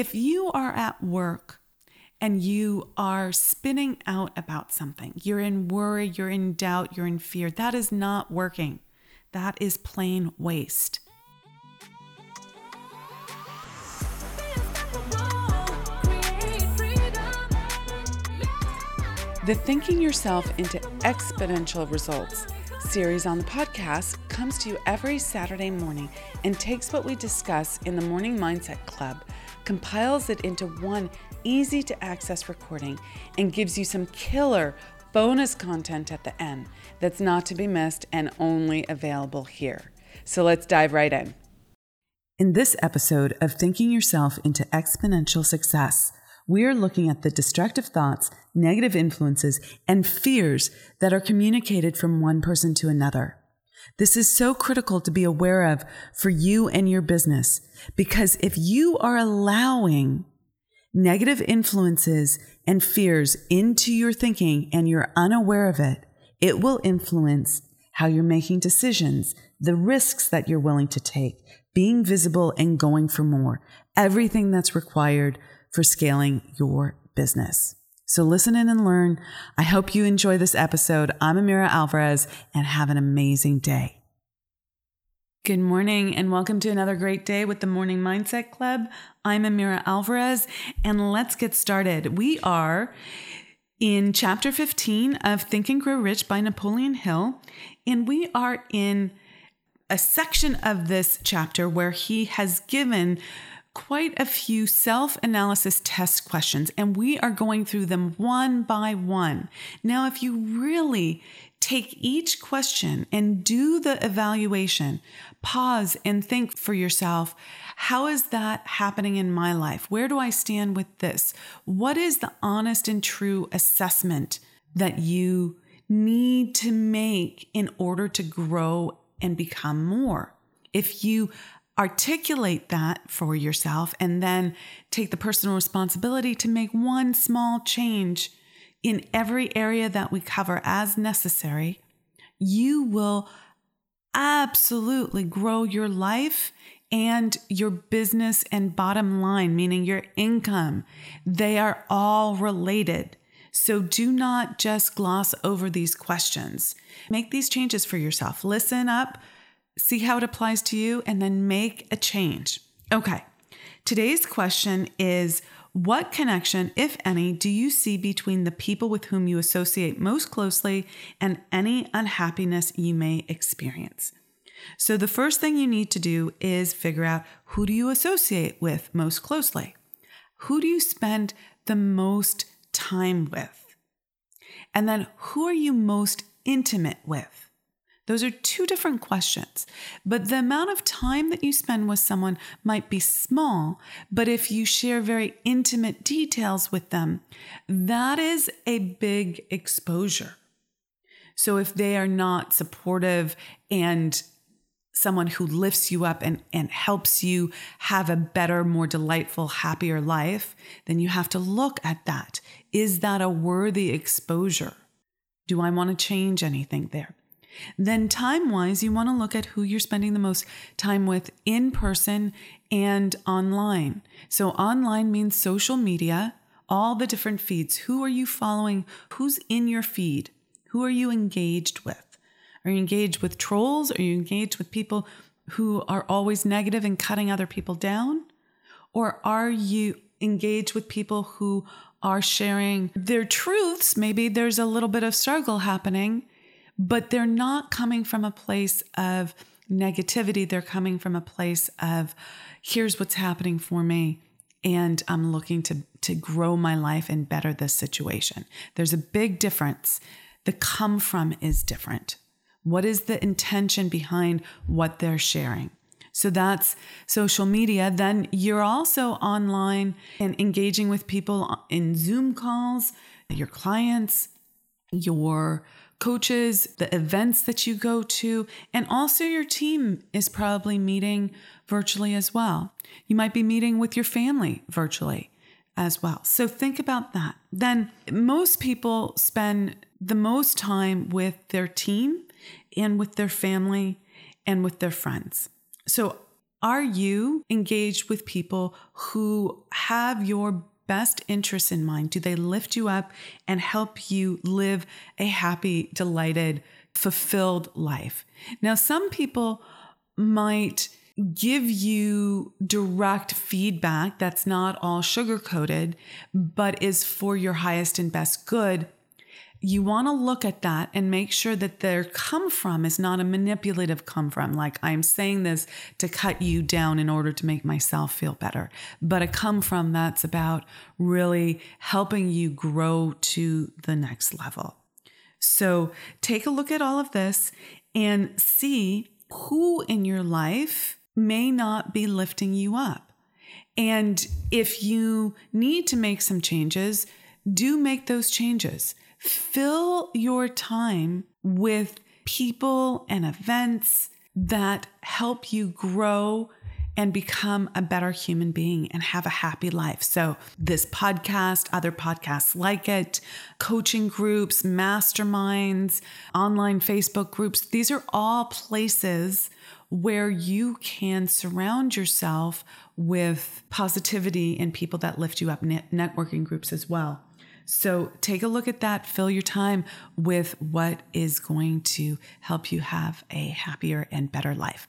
if you are at work and you are spinning out about something, you're in worry, you're in doubt, you're in fear, that is not working. That is plain waste. The Thinking Yourself into Exponential Results series on the podcast comes to you every Saturday morning and takes what we discuss in the Morning Mindset Club, compiles it into one easy to access recording, and gives you some killer bonus content at the end that's not to be missed and only available here. So let's dive right in. In this episode of Thinking Yourself into Exponential Success, we are looking at the destructive thoughts, negative influences, and fears that are communicated from one person to another. This is so critical to be aware of for you and your business because if you are allowing negative influences and fears into your thinking and you're unaware of it, it will influence how you're making decisions, the risks that you're willing to take, being visible and going for more, everything that's required for scaling your business. So listen in and learn. I hope you enjoy this episode. I'm Amira Alvarez and have an amazing day. Good morning and welcome to another great day with the Morning Mindset Club. I'm Amira Alvarez and let's get started. We are in chapter 15 of Think and Grow Rich by Napoleon Hill, and we are in a section of this chapter where he has given quite a few self analysis test questions, and we are going through them one by one. Now, if you really take each question and do the evaluation, pause and think for yourself how is that happening in my life? Where do I stand with this? What is the honest and true assessment that you need to make in order to grow and become more? If you articulate that for yourself and then take the personal responsibility to make one small change in every area that we cover as necessary, you will absolutely grow your life and your business and bottom line, meaning your income. They are all related. So do not just gloss over these questions. Make these changes for yourself. Listen up see how it applies to you, and then make a change. Okay, today's question is What connection, if any, do you see between the people with whom you associate most closely and any unhappiness you may experience? So, the first thing you need to do is figure out who do you associate with most closely? Who do you spend the most time with? And then who are you most intimate with? Those are two different questions. But the amount of time that you spend with someone might be small, but if you share very intimate details with them, that is a big exposure. So if they are not supportive and someone who lifts you up and, and helps you have a better, more delightful, happier life, then you have to look at that. Is that a worthy exposure? Do I want to change anything there? Then, time wise, you want to look at who you're spending the most time with in person and online. So, online means social media, all the different feeds. Who are you following? Who's in your feed? Who are you engaged with? Are you engaged with trolls? Are you engaged with people who are always negative and cutting other people down? Or are you engaged with people who are sharing their truths? Maybe there's a little bit of struggle happening but they're not coming from a place of negativity. They're coming from a place of, here's what's happening for me. And I'm looking to, to grow my life and better this situation. There's a big difference. The come from is different. What is the intention behind what they're sharing? So that's social media. Then you're also online and engaging with people in Zoom calls, your clients, your coaches, the events that you go to, and also your team is probably meeting virtually as well. You might be meeting with your family virtually as well. So think about that. Then most people spend the most time with their team and with their family and with their friends. So Are you engaged with people who have your best interests in mind? Do they lift you up and help you live a happy, delighted, fulfilled life? Now, some people might give you direct feedback that's not all sugar coated, but is for your highest and best good you want to look at that and make sure that their come from is not a manipulative come from, like I'm saying this to cut you down in order to make myself feel better, but a come from that's about really helping you grow to the next level. So take a look at all of this and see who in your life may not be lifting you up. And if you need to make some changes, do make those changes. Fill your time with people and events that help you grow and become a better human being and have a happy life. So, this podcast, other podcasts like it, coaching groups, masterminds, online Facebook groups, these are all places where you can surround yourself with positivity and people that lift you up, networking groups as well. So take a look at that. Fill your time with what is going to help you have a happier and better life.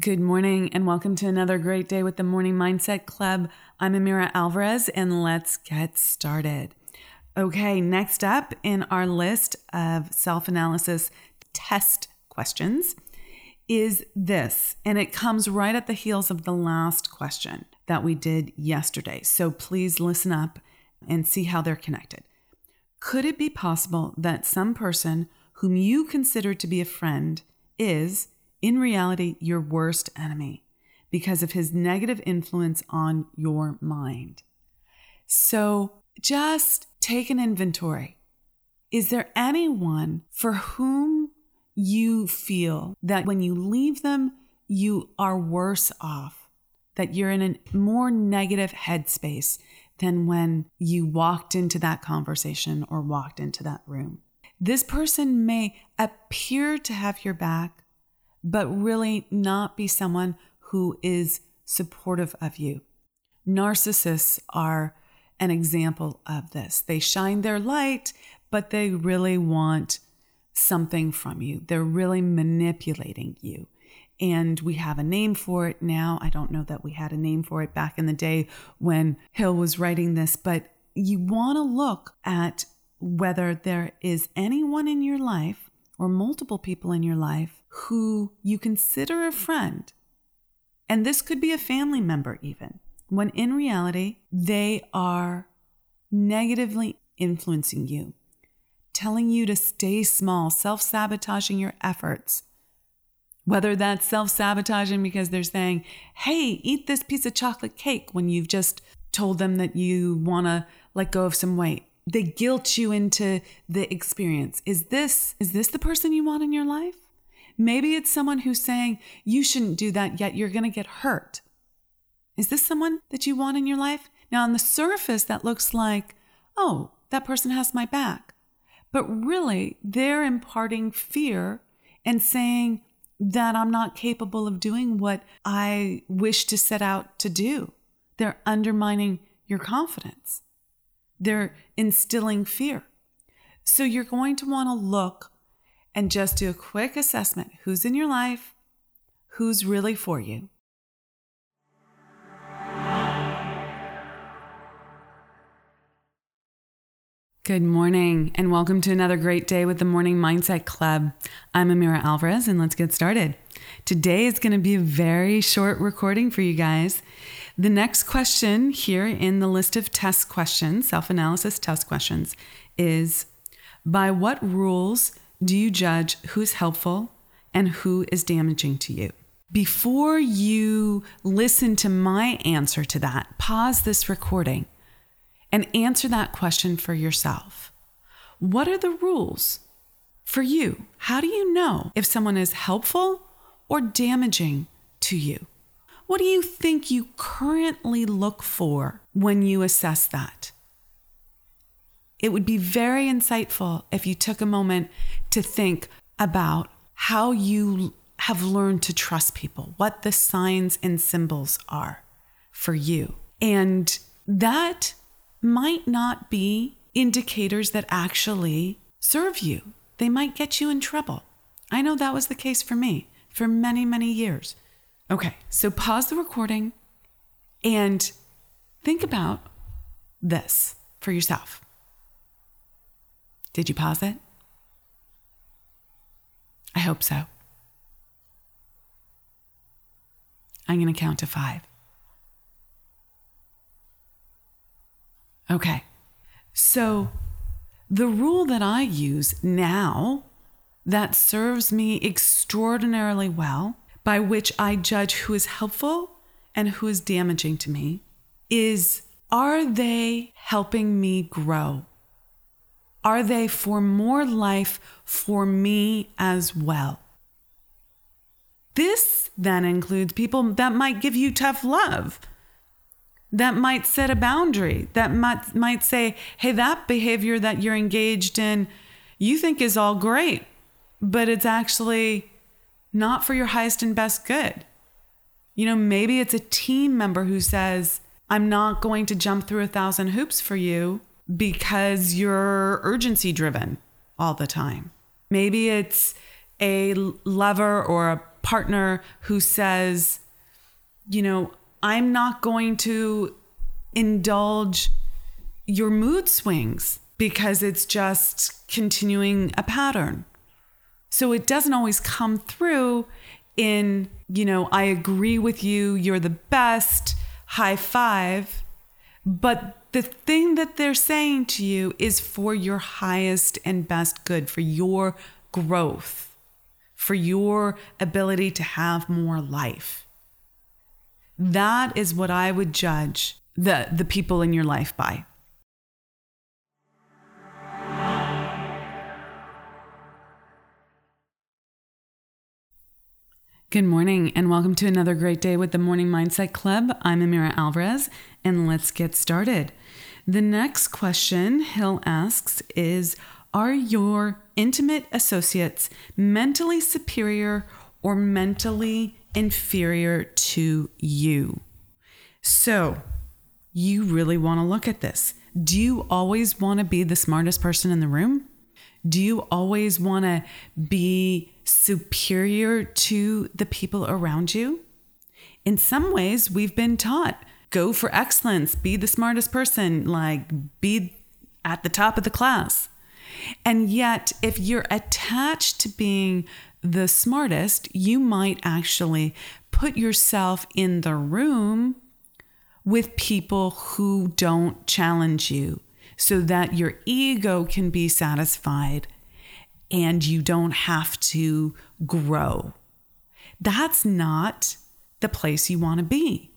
Good morning and welcome to another great day with the Morning Mindset Club. I'm Amira Alvarez and let's get started. Okay, next up in our list of self analysis test questions is this, and it comes right at the heels of the last question that we did yesterday. So please listen up and see how they're connected. Could it be possible that some person whom you consider to be a friend is, in reality, your worst enemy because of his negative influence on your mind? So just take an inventory. Is there anyone for whom you feel that when you leave them, you are worse off, that you're in a more negative headspace than when you walked into that conversation or walked into that room. This person may appear to have your back, but really not be someone who is supportive of you. Narcissists are an example of this. They shine their light, but they really want something from you. They're really manipulating you. And we have a name for it now. I don't know that we had a name for it back in the day when Hill was writing this, but you want to look at whether there is anyone in your life or multiple people in your life who you consider a friend. And this could be a family member, even, when in reality, they are negatively influencing you telling you to stay small, self sabotaging your efforts. Whether that's self sabotaging because they're saying, hey, eat this piece of chocolate cake when you've just told them that you want to let go of some weight. They guilt you into the experience. Is this is this the person you want in your life? Maybe it's someone who's saying you shouldn't do that yet you're going to get hurt. Is this someone that you want in your life? Now on the surface that looks like, "Oh, that person has my back." But really, they're imparting fear and saying that I'm not capable of doing what I wish to set out to do. They're undermining your confidence. They're instilling fear. So you're going to want to look and just do a quick assessment who's in your life, who's really for you, Good morning, and welcome to another great day with the Morning Mindset Club. I'm Amira Alvarez, and let's get started. Today is going to be a very short recording for you guys. The next question here in the list of test questions, self analysis test questions, is By what rules do you judge who's helpful and who is damaging to you? Before you listen to my answer to that, pause this recording and answer that question for yourself. What are the rules for you? How do you know if someone is helpful or damaging to you? What do you think you currently look for when you assess that? it would be very insightful if you took a moment to think about how you have learned to trust people, what the signs and symbols are for you. And that might not be indicators that actually serve you. They might get you in trouble. I know that was the case for me for many, many years. Okay, so pause the recording and think about this for yourself. Did you pause it? I hope so. I'm going to count to five. Okay. So, the rule that I use now that serves me extraordinarily well, by which I judge who is helpful and who is damaging to me, is are they helping me grow? Are they for more life for me as well? This then includes people that might give you tough love, that might set a boundary, that might, might say, hey, that behavior that you're engaged in, you think is all great, but it's actually not for your highest and best good. You know, maybe it's a team member who says, I'm not going to jump through a thousand hoops for you because you're urgency driven all the time. Maybe it's a lover or a partner who says, you know, I'm not going to indulge your mood swings because it's just continuing a pattern. So it doesn't always come through in, you know, I agree with you, you're the best, high five. But the thing that they're saying to you is for your highest and best good, for your growth, for your ability to have more life. That is what I would judge the, the people in your life by. Good morning, and welcome to another great day with the Morning Mindset Club. I'm Amira Alvarez, and let's get started. The next question Hill asks is Are your intimate associates mentally superior or mentally inferior to you? So, you really want to look at this. Do you always want to be the smartest person in the room? Do you always want to be superior to the people around you? In some ways, we've been taught go for excellence, be the smartest person, like be at the top of the class. And yet, if you're attached to being the smartest, you might actually put yourself in the room with people who don't challenge you so that your ego can be satisfied and you don't have to grow. That's not the place you want to be.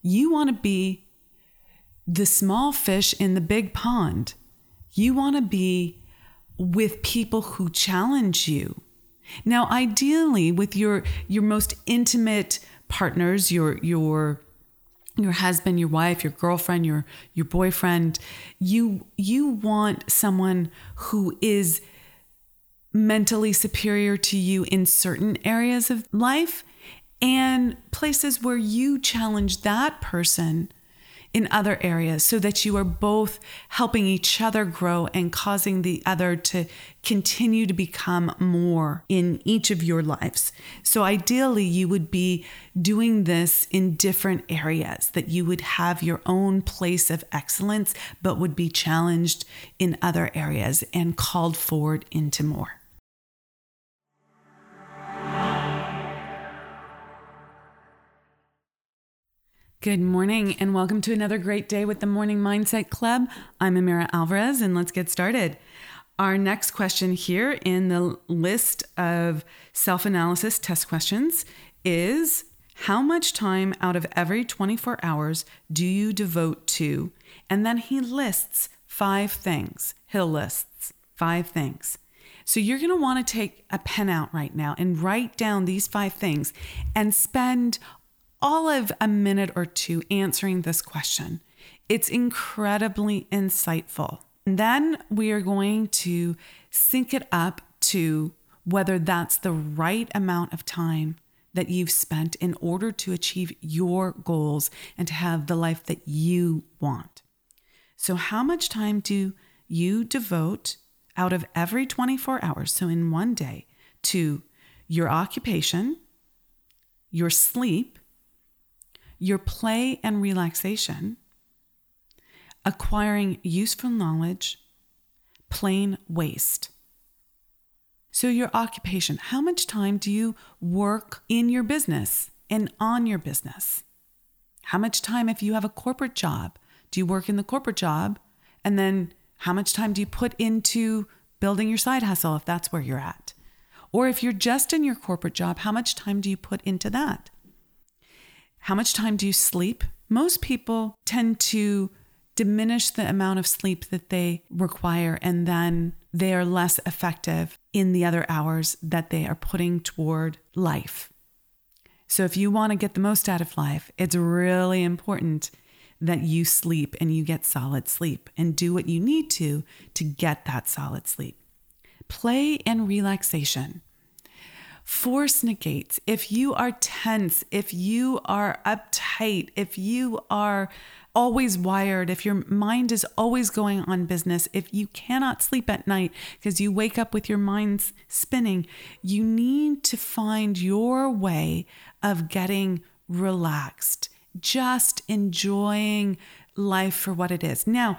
You want to be the small fish in the big pond. You want to be with people who challenge you. Now, ideally, with your your most intimate partners, your your your husband, your wife, your girlfriend, your your boyfriend, you you want someone who is mentally superior to you in certain areas of life and places where you challenge that person in other areas so that you are both helping each other grow and causing the other to continue to become more in each of your lives. So, ideally, you would be doing this in different areas, that you would have your own place of excellence, but would be challenged in other areas and called forward into more. Good morning, and welcome to another great day with the Morning Mindset Club. I'm Amira Alvarez, and let's get started. Our next question here in the list of self analysis test questions is How much time out of every 24 hours do you devote to? And then he lists five things. Hill lists five things. So you're going to want to take a pen out right now and write down these five things and spend all of a minute or two answering this question. It's incredibly insightful. And then we are going to sync it up to whether that's the right amount of time that you've spent in order to achieve your goals and to have the life that you want. So, how much time do you devote out of every 24 hours, so in one day, to your occupation, your sleep, your play and relaxation, acquiring useful knowledge, plain waste? So, your occupation, how much time do you work in your business and on your business? How much time, if you have a corporate job, do you work in the corporate job? And then how much time do you put into building your side hustle if that's where you're at? Or if you're just in your corporate job, how much time do you put into that? How much time do you sleep? Most people tend to diminish the amount of sleep that they require, and then they are less effective in the other hours that they are putting toward life. So, if you want to get the most out of life, it's really important that you sleep and you get solid sleep and do what you need to to get that solid sleep. Play and relaxation. Force negates. If you are tense, if you are uptight, if you are always wired, if your mind is always going on business, if you cannot sleep at night because you wake up with your mind spinning, you need to find your way of getting relaxed, just enjoying life for what it is. Now,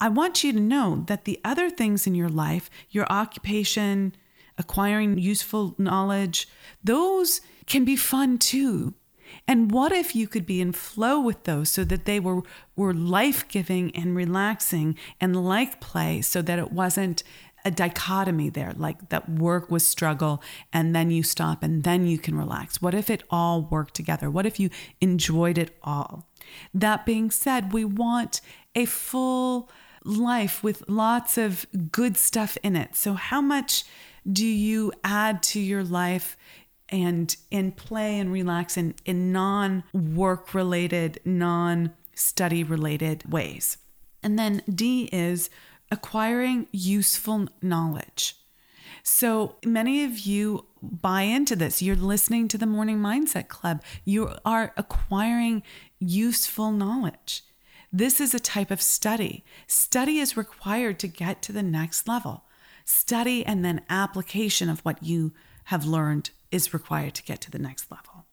I want you to know that the other things in your life, your occupation, acquiring useful knowledge, those can be fun too. And what if you could be in flow with those so that they were, were life giving and relaxing and like play so that it wasn't a dichotomy there, like that work was struggle and then you stop and then you can relax? What if it all worked together? What if you enjoyed it all? That being said, we want a full life with lots of good stuff in it. So, how much do you add to your life and in play and relax in, in non work related, non study related ways. And then D is acquiring useful knowledge. So many of you buy into this. You're listening to the Morning Mindset Club. You are acquiring useful knowledge. This is a type of study. Study is required to get to the next level. Study and then application of what you have learned is required to get to the next level.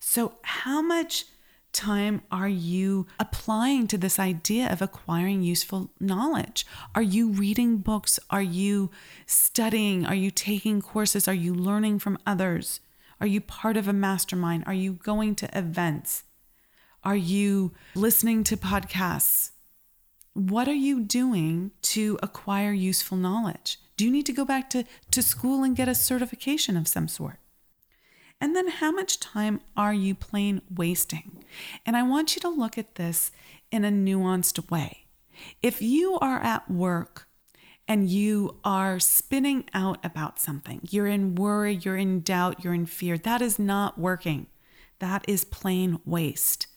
So, how much time are you applying to this idea of acquiring useful knowledge? Are you reading books? Are you studying? Are you taking courses? Are you learning from others? Are you part of a mastermind? Are you going to events? Are you listening to podcasts? What are you doing to acquire useful knowledge? Do you need to go back to, to school and get a certification of some sort? And then how much time are you plain wasting? And I want you to look at this in a nuanced way. If you are at work and you are spinning out about something, you're in worry, you're in doubt, you're in fear, that is not working. That is plain waste.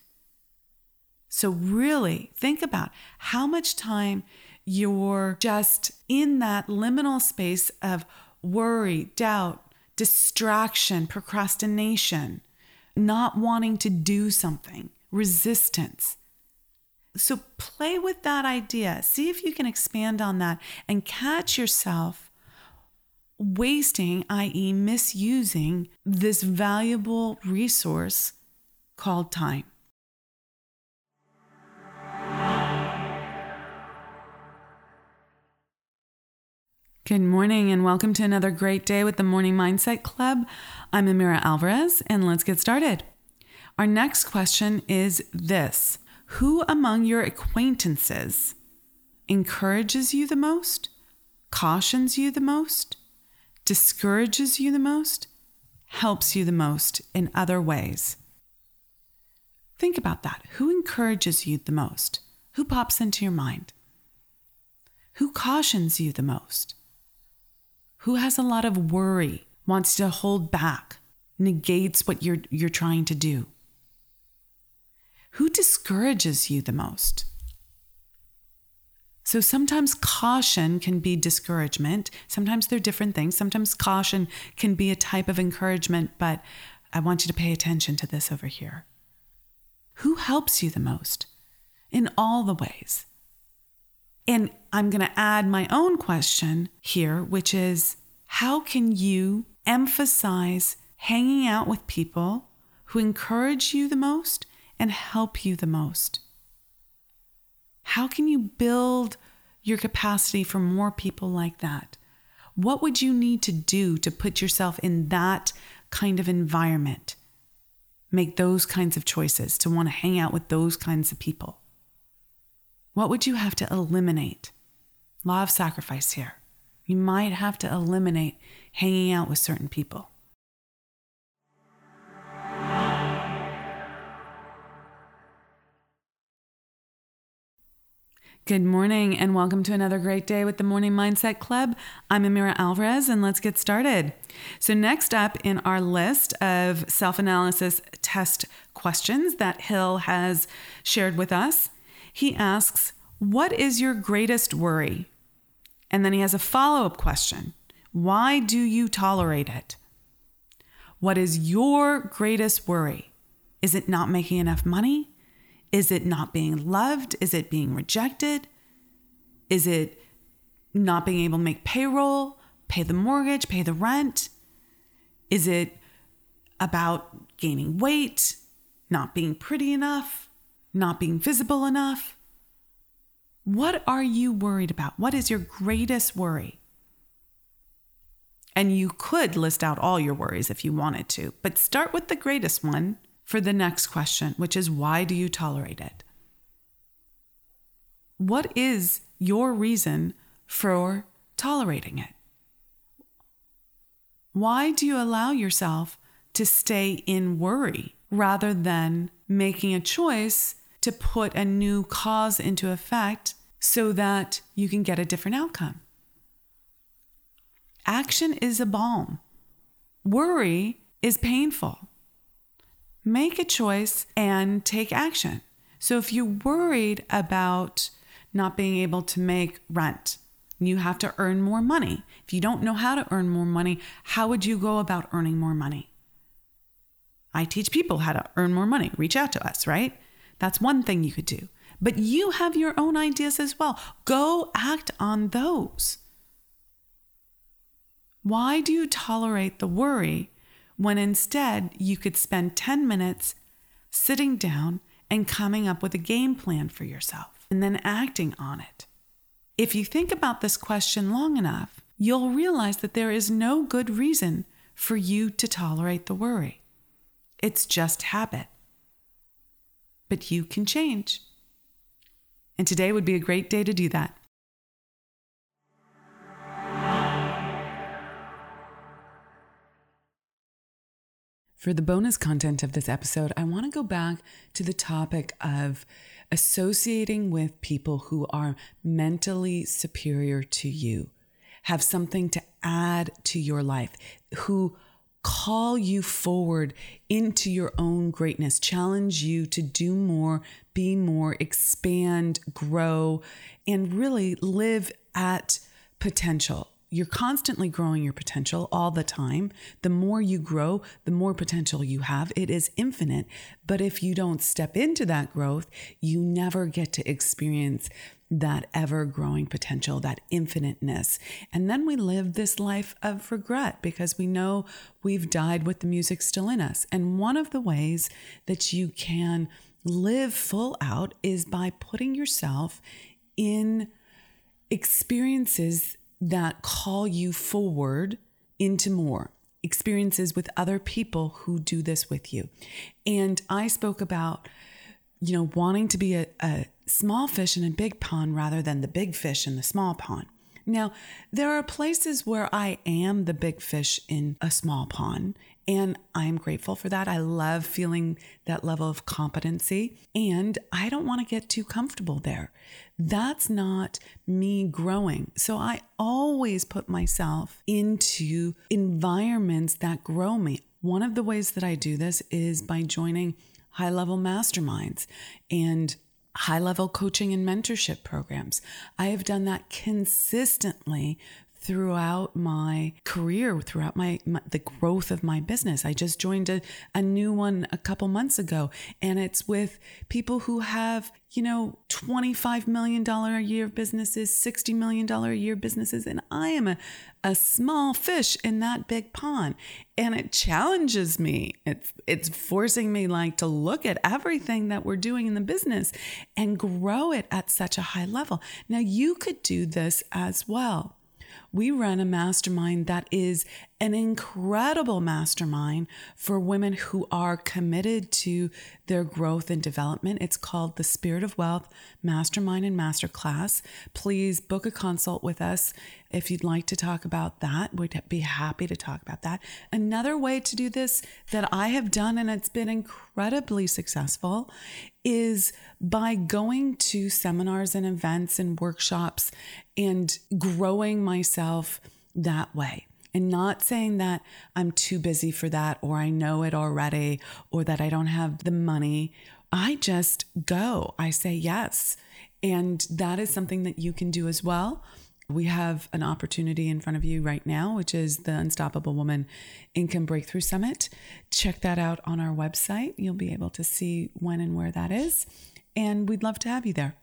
So, really think about how much time you're just in that liminal space of worry, doubt, distraction, procrastination, not wanting to do something, resistance. So play with that idea. See if you can expand on that and catch yourself wasting, i.e., misusing this valuable resource called time. Good morning and welcome to another great day with the Morning Mindset Club. I'm Amira Alvarez and let's get started. Our next question is this Who among your acquaintances encourages you the most, cautions you the most, discourages you the most, helps you the most in other ways? Think about that. Who encourages you the most? Who pops into your mind? Who cautions you the most? Who has a lot of worry, wants to hold back, negates what you're, you're trying to do? Who discourages you the most? So sometimes caution can be discouragement. Sometimes they're different things. Sometimes caution can be a type of encouragement, but I want you to pay attention to this over here. Who helps you the most in all the ways? And I'm going to add my own question here, which is how can you emphasize hanging out with people who encourage you the most and help you the most? How can you build your capacity for more people like that? What would you need to do to put yourself in that kind of environment? Make those kinds of choices, to want to hang out with those kinds of people. What would you have to eliminate? Law of sacrifice here. You might have to eliminate hanging out with certain people. Good morning and welcome to another great day with the Morning Mindset Club. I'm Amira Alvarez and let's get started. So, next up in our list of self analysis test questions that Hill has shared with us, he asks, What is your greatest worry? And then he has a follow up question Why do you tolerate it? What is your greatest worry? Is it not making enough money? Is it not being loved? Is it being rejected? Is it not being able to make payroll, pay the mortgage, pay the rent? Is it about gaining weight, not being pretty enough, not being visible enough? What are you worried about? What is your greatest worry? And you could list out all your worries if you wanted to, but start with the greatest one for the next question, which is why do you tolerate it? What is your reason for tolerating it? Why do you allow yourself to stay in worry rather than making a choice to put a new cause into effect so that you can get a different outcome? Action is a balm. Worry is painful make a choice and take action. So if you're worried about not being able to make rent, you have to earn more money. If you don't know how to earn more money, how would you go about earning more money? I teach people how to earn more money. Reach out to us, right? That's one thing you could do. But you have your own ideas as well. Go act on those. Why do you tolerate the worry when instead you could spend 10 minutes sitting down and coming up with a game plan for yourself and then acting on it. If you think about this question long enough, you'll realize that there is no good reason for you to tolerate the worry. It's just habit. But you can change. And today would be a great day to do that. For the bonus content of this episode, I want to go back to the topic of associating with people who are mentally superior to you, have something to add to your life, who call you forward into your own greatness, challenge you to do more, be more, expand, grow, and really live at potential you're constantly growing your potential all the time. The more you grow, the more potential you have. It is infinite. But if you don't step into that growth, you never get to experience that ever growing potential, that infiniteness. And then we live this life of regret because we know we've died with the music still in us. And one of the ways that you can live full out is by putting yourself in experiences that call you forward into more experiences with other people who do this with you. And I spoke about, you know, wanting to be a, a small fish in a big pond rather than the big fish in the small pond. Now, there are places where I am the big fish in a small pond, and I am grateful for that. I love feeling that level of competency, and I don't want to get too comfortable there. That's not me growing. So I always put myself into environments that grow me. One of the ways that I do this is by joining high level masterminds and high level coaching and mentorship programs. I have done that consistently throughout my career, throughout my, my, the growth of my business. I just joined a, a new one a couple months ago, and it's with people who have, you know, $25 million a year businesses, $60 million a year businesses, and I am a, a small fish in that big pond. And it challenges me. It's it's forcing me like to look at everything that we're doing in the business and grow it at such a high level. Now you could do this as well we run a mastermind that is an incredible mastermind for women who are committed to their growth and development. It's called the Spirit of Wealth Mastermind and Masterclass. Please book a consult with us if you'd like to talk about that. We'd be happy to talk about that. Another way to do this that I have done and it's been incredibly successful is by going to seminars and events and workshops and growing myself that way and not saying that I'm too busy for that or I know it already or that I don't have the money. I just go. I say yes. And that is something that you can do as well. We have an opportunity in front of you right now, which is the Unstoppable Woman Income Breakthrough Summit. Check that out on our website. You'll be able to see when and where that is. And we'd love to have you there.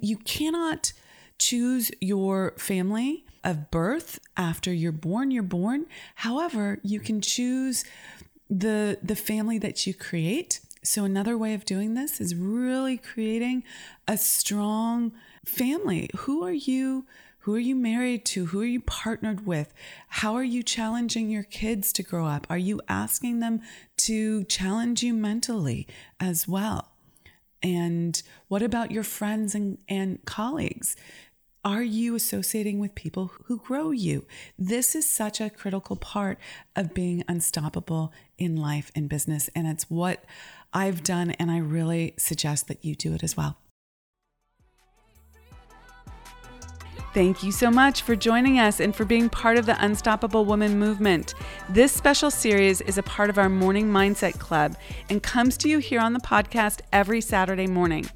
You cannot choose your family of birth after you're born you're born however you can choose the the family that you create so another way of doing this is really creating a strong family who are you who are you married to? Who are you partnered with? How are you challenging your kids to grow up? Are you asking them to challenge you mentally as well? And what about your friends and, and colleagues? Are you associating with people who grow you? This is such a critical part of being unstoppable in life and business. And it's what I've done. And I really suggest that you do it as well. Thank you so much for joining us and for being part of the Unstoppable Woman movement. This special series is a part of our Morning Mindset Club and comes to you here on the podcast every Saturday morning.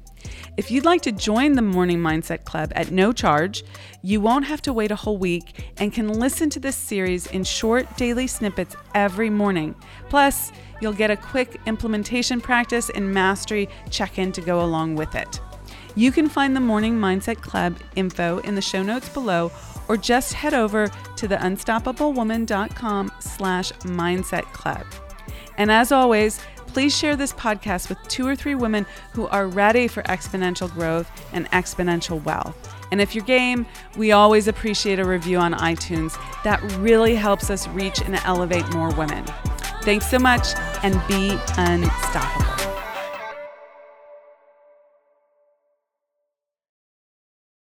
If you'd like to join the Morning Mindset Club at no charge, you won't have to wait a whole week and can listen to this series in short daily snippets every morning. Plus, you'll get a quick implementation practice and mastery check in to go along with it. You can find the Morning Mindset Club info in the show notes below or just head over to the unstoppablewoman.com slash mindset club. And as always, please share this podcast with two or three women who are ready for exponential growth and exponential wealth. And if you're game, we always appreciate a review on iTunes. That really helps us reach and elevate more women. Thanks so much and be unstoppable.